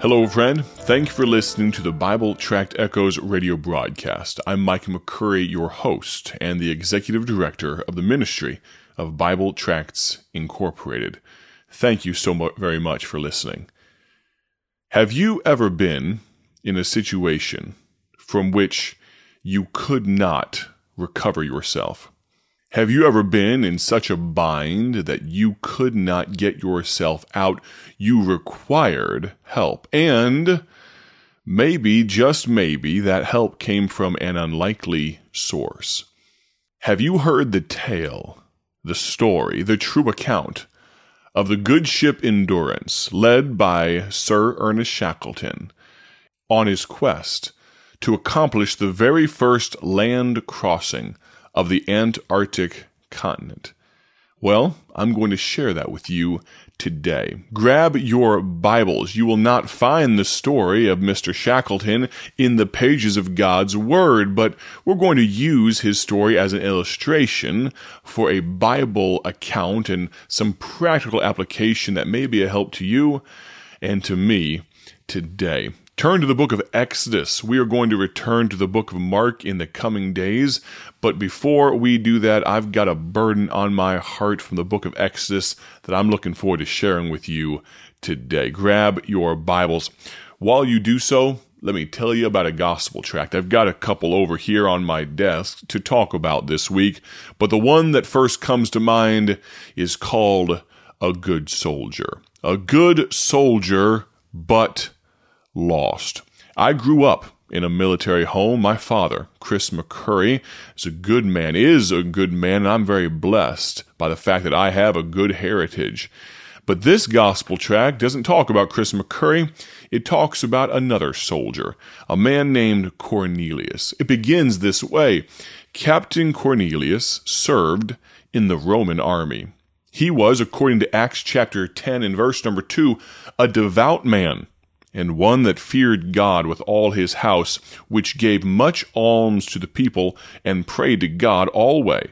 Hello, friend. Thank you for listening to the Bible Tract Echoes radio broadcast. I'm Mike McCurry, your host and the executive director of the ministry of Bible Tracts Incorporated. Thank you so very much for listening. Have you ever been in a situation from which you could not recover yourself? Have you ever been in such a bind that you could not get yourself out? You required help. And maybe, just maybe, that help came from an unlikely source. Have you heard the tale, the story, the true account of the good ship Endurance, led by Sir Ernest Shackleton on his quest to accomplish the very first land crossing of the Antarctic continent? Well, I'm going to share that with you today. Grab your Bibles. You will not find the story of Mr. Shackleton in the pages of God's Word, but we're going to use his story as an illustration for a Bible account and some practical application that may be a help to you and to me today. Turn to the book of Exodus. We are going to return to the book of Mark in the coming days. But before we do that, I've got a burden on my heart from the book of Exodus that I'm looking forward to sharing with you today. Grab your Bibles. While you do so, let me tell you about a gospel tract. I've got a couple over here on my desk to talk about this week, but the one that first comes to mind is called A Good Soldier. A Good Soldier, but lost. I grew up in a military home. My father, Chris McCurry, is a good man, is a good man, and I'm very blessed by the fact that I have a good heritage. But this gospel tract doesn't talk about Chris McCurry. It talks about another soldier, a man named Cornelius. It begins this way. Captain Cornelius served in the Roman army. He was, according to Acts chapter 10 and verse number 2, a devout man and one that feared God with all his house, which gave much alms to the people, and prayed to God alway.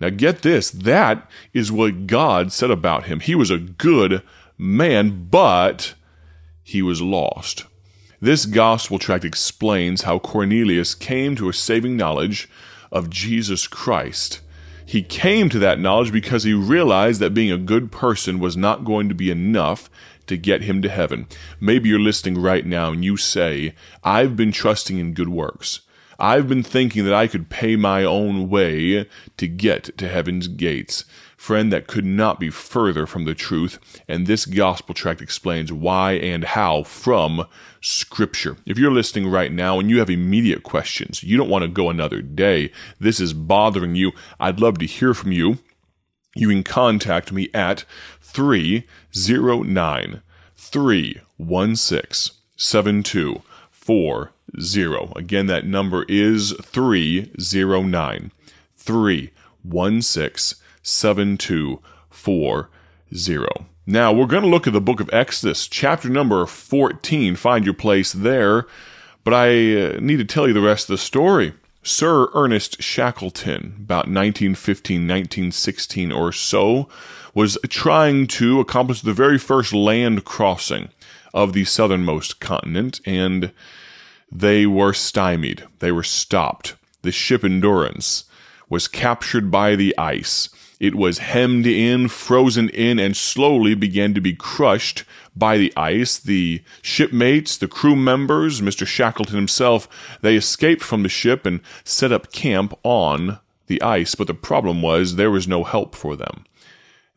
Now get this, that is what God said about him. He was a good man, but he was lost. This gospel tract explains how Cornelius came to a saving knowledge of Jesus Christ. He came to that knowledge because he realized that being a good person was not going to be enough to get him to heaven. Maybe you're listening right now and you say, I've been trusting in good works. I've been thinking that I could pay my own way to get to heaven's gates. Friend, that could not be further from the truth, and this gospel tract explains why and how from Scripture. If you're listening right now and you have immediate questions, you don't want to go another day, this is bothering you, I'd love to hear from you. You can contact me at 309 316 7240. Again, that number is 309 316 7240. Now, we're going to look at the book of Exodus, chapter number 14. Find your place there. But I uh, need to tell you the rest of the story. Sir Ernest Shackleton, about 1915, 1916 or so, was trying to accomplish the very first land crossing of the southernmost continent, and they were stymied. They were stopped. The ship Endurance was captured by the ice. It was hemmed in, frozen in, and slowly began to be crushed by the ice. The shipmates, the crew members, Mr. Shackleton himself, they escaped from the ship and set up camp on the ice, but the problem was there was no help for them.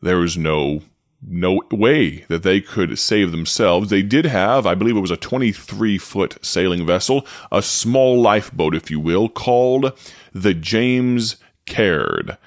There was no no way that they could save themselves. They did have, I believe it was a 23 foot sailing vessel, a small lifeboat, if you will, called the James Caird.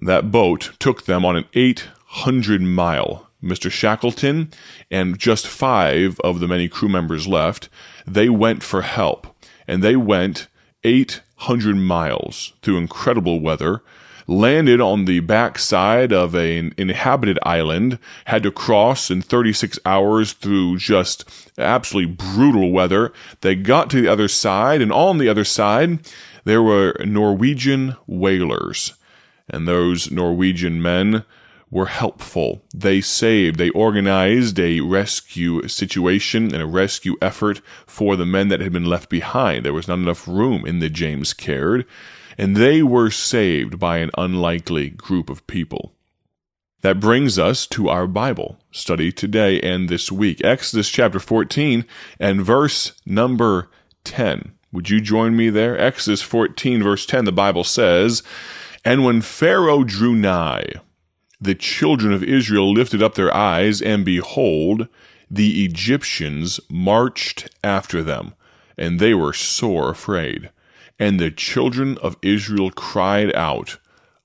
That boat took them on an 800 mile. Mr. Shackleton and just five of the many crew members left, they went for help. And they went 800 miles through incredible weather landed on the backside of an inhabited island, had to cross in 36 hours through just absolutely brutal weather. They got to the other side, and on the other side, there were Norwegian whalers. And those Norwegian men were helpful. They saved, they organized a rescue situation and a rescue effort for the men that had been left behind. There was not enough room in the James Caird, and they were saved by an unlikely group of people. That brings us to our Bible study today and this week. Exodus chapter 14 and verse number 10. Would you join me there? Exodus 14 verse 10, the Bible says, And when Pharaoh drew nigh, the children of Israel lifted up their eyes, and behold, the Egyptians marched after them, and they were sore afraid. And the children of Israel cried out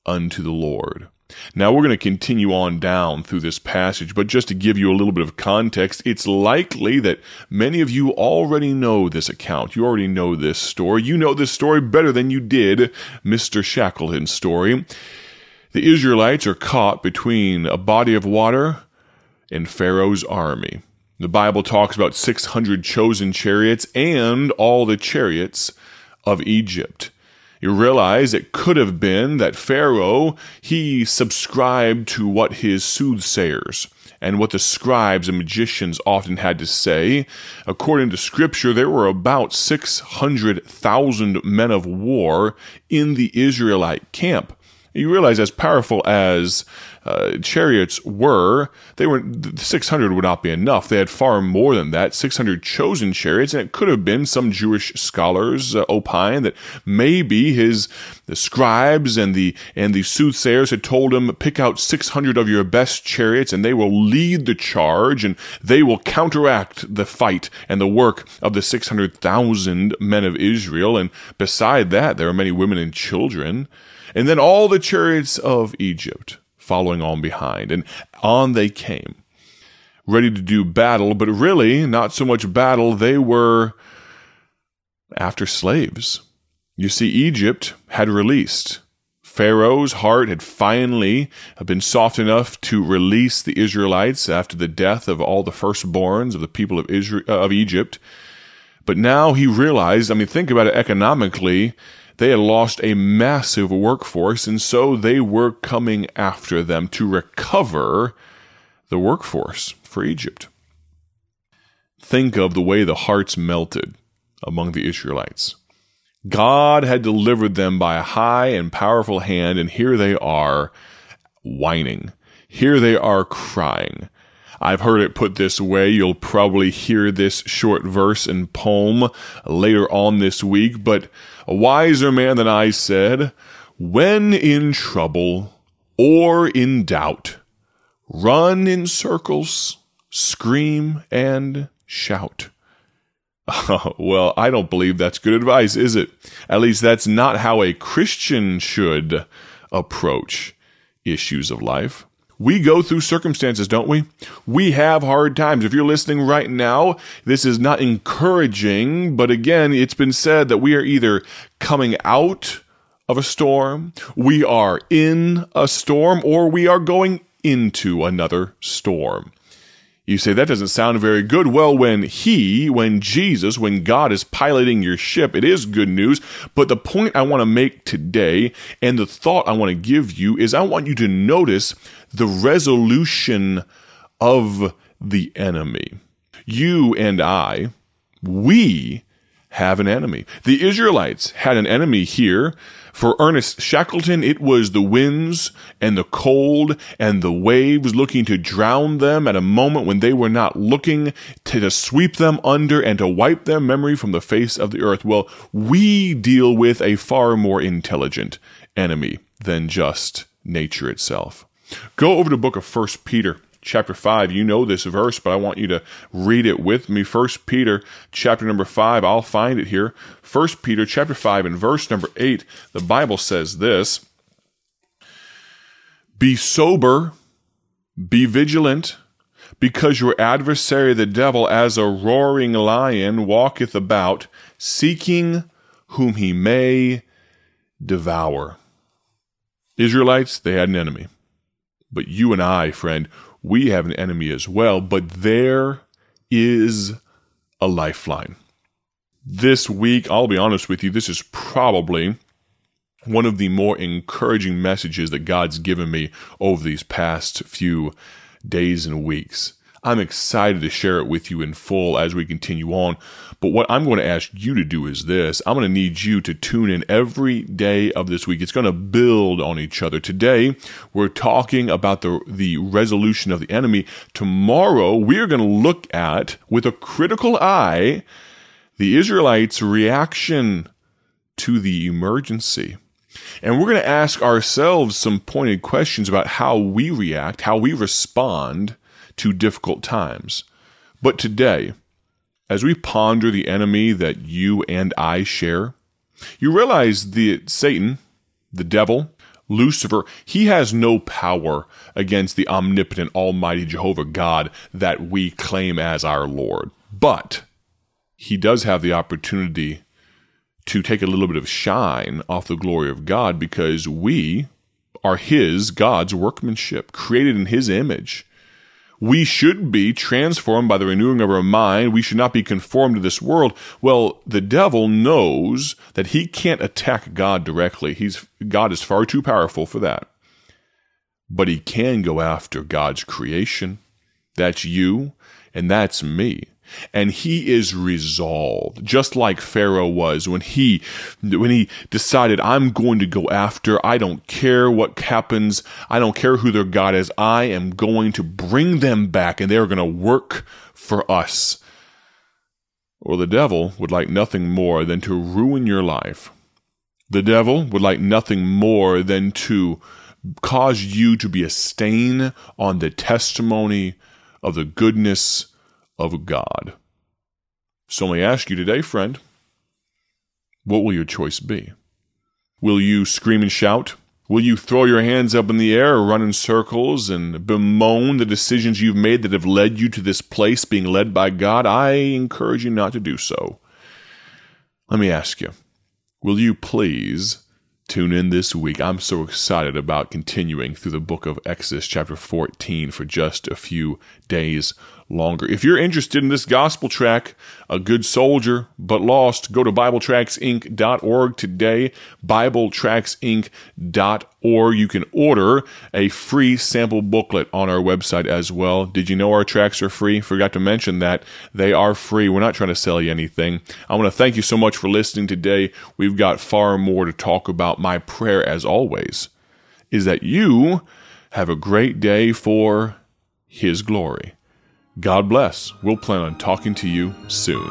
unto the Lord. Now we're going to continue on down through this passage, but just to give you a little bit of context, it's likely that many of you already know this account. You already know this story. You know this story better than you did Mr. Shackleton's story. The Israelites are caught between a body of water and Pharaoh's army. The Bible talks about 600 chosen chariots and all the chariots of Egypt. You realize it could have been that Pharaoh, he subscribed to what his soothsayers and what the scribes and magicians often had to say. According to scripture, there were about 600,000 men of war in the Israelite camp you realize as powerful as uh, chariots were, they were 600 would not be enough. They had far more than that, 600 chosen chariots, and it could have been some Jewish scholars uh, opine that maybe his the scribes and the and the soothsayers had told him pick out 600 of your best chariots and they will lead the charge and they will counteract the fight and the work of the 600,000 men of Israel. And beside that there are many women and children. And then all the chariots of Egypt following on behind. And on they came, ready to do battle, but really not so much battle. They were after slaves. You see, Egypt had released. Pharaoh's heart had finally been soft enough to release the Israelites after the death of all the firstborns of the people of Israel, of Egypt. But now he realized, I mean, think about it economically. They had lost a massive workforce, and so they were coming after them to recover the workforce for Egypt. Think of the way the hearts melted among the Israelites. God had delivered them by a high and powerful hand, and here they are whining. Here they are crying. I've heard it put this way. You'll probably hear this short verse and poem later on this week, but a wiser man than I said, when in trouble or in doubt, run in circles, scream and shout. well, I don't believe that's good advice, is it? At least that's not how a Christian should approach issues of life. We go through circumstances, don't we? We have hard times. If you're listening right now, this is not encouraging, but again, it's been said that we are either coming out of a storm, we are in a storm, or we are going into another storm. You say that doesn't sound very good. Well, when He, when Jesus, when God is piloting your ship, it is good news. But the point I want to make today and the thought I want to give you is I want you to notice the resolution of the enemy. You and I, we have an enemy. The Israelites had an enemy here for Ernest Shackleton, it was the winds and the cold and the waves looking to drown them at a moment when they were not looking to, to sweep them under and to wipe their memory from the face of the earth. Well, we deal with a far more intelligent enemy than just nature itself. Go over to the book of First Peter chapter 5. You know this verse, but I want you to read it with me. First Peter chapter number 5. I'll find it here. First Peter chapter 5 and verse number 8. The Bible says this. Be sober, be vigilant, because your adversary the devil as a roaring lion walketh about, seeking whom he may devour. Israelites, they had an enemy. But you and I, friend, we have an enemy as well, but there is a lifeline. This week, I'll be honest with you, this is probably one of the more encouraging messages that God's given me over these past few days and weeks. I'm excited to share it with you in full as we continue on. But what I'm going to ask you to do is this I'm going to need you to tune in every day of this week. It's going to build on each other. Today, we're talking about the, the resolution of the enemy. Tomorrow, we're going to look at, with a critical eye, the Israelites' reaction to the emergency. And we're going to ask ourselves some pointed questions about how we react, how we respond to difficult times. But today, as we ponder the enemy that you and I share, you realize that Satan, the devil, Lucifer, he has no power against the omnipotent, almighty Jehovah God that we claim as our Lord. But he does have the opportunity to take a little bit of shine off the glory of God because we are his, God's workmanship, created in his image we should be transformed by the renewing of our mind. We should not be conformed to this world. Well, the devil knows that he can't attack God directly. He's, God is far too powerful for that. But he can go after God's creation. That's you and that's me and he is resolved just like pharaoh was when he when he decided i'm going to go after i don't care what happens i don't care who their god is i am going to bring them back and they're going to work for us. Or the devil would like nothing more than to ruin your life. The devil would like nothing more than to cause you to be a stain on the testimony of the goodness of God. So let me ask you today, friend, what will your choice be? Will you scream and shout? Will you throw your hands up in the air or run in circles and bemoan the decisions you've made that have led you to this place being led by God? I encourage you not to do so. Let me ask you, will you please tune in this week? I'm so excited about continuing through the book of Exodus, chapter 14, for just a few days longer. If you're interested in this gospel tract, A Good Soldier But Lost, go to BibleTracksInc.org today, BibleTracksInc.org. You can order a free sample booklet on our website as well. Did you know our tracks are free? Forgot to mention that. They are free. We're not trying to sell you anything. I want to thank you so much for listening today. We've got far more to talk about. My prayer, as always, is that you have a great day for His glory. God bless. We'll plan on talking to you soon.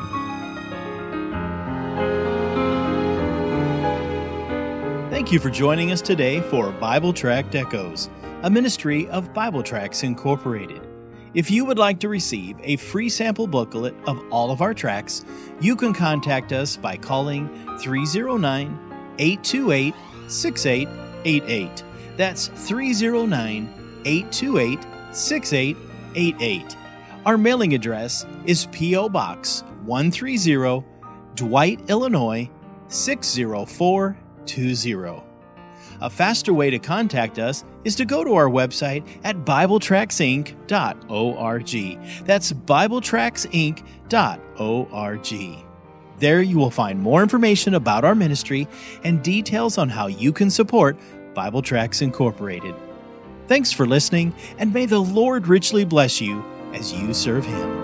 Thank you for joining us today for Bible Tract Echoes, a ministry of Bible Tracts Incorporated. If you would like to receive a free sample booklet of all of our tracks, you can contact us by calling 309 828 6888. That's 309 828 6888 our mailing address is P.O. Box 130, Dwight, Illinois 60420. A faster way to contact us is to go to our website at BibleTracksInc.org. That's BibleTracksInc.org. There you will find more information about our ministry and details on how you can support Bible Tracts Incorporated. Thanks for listening, and may the Lord richly bless you as you serve Him.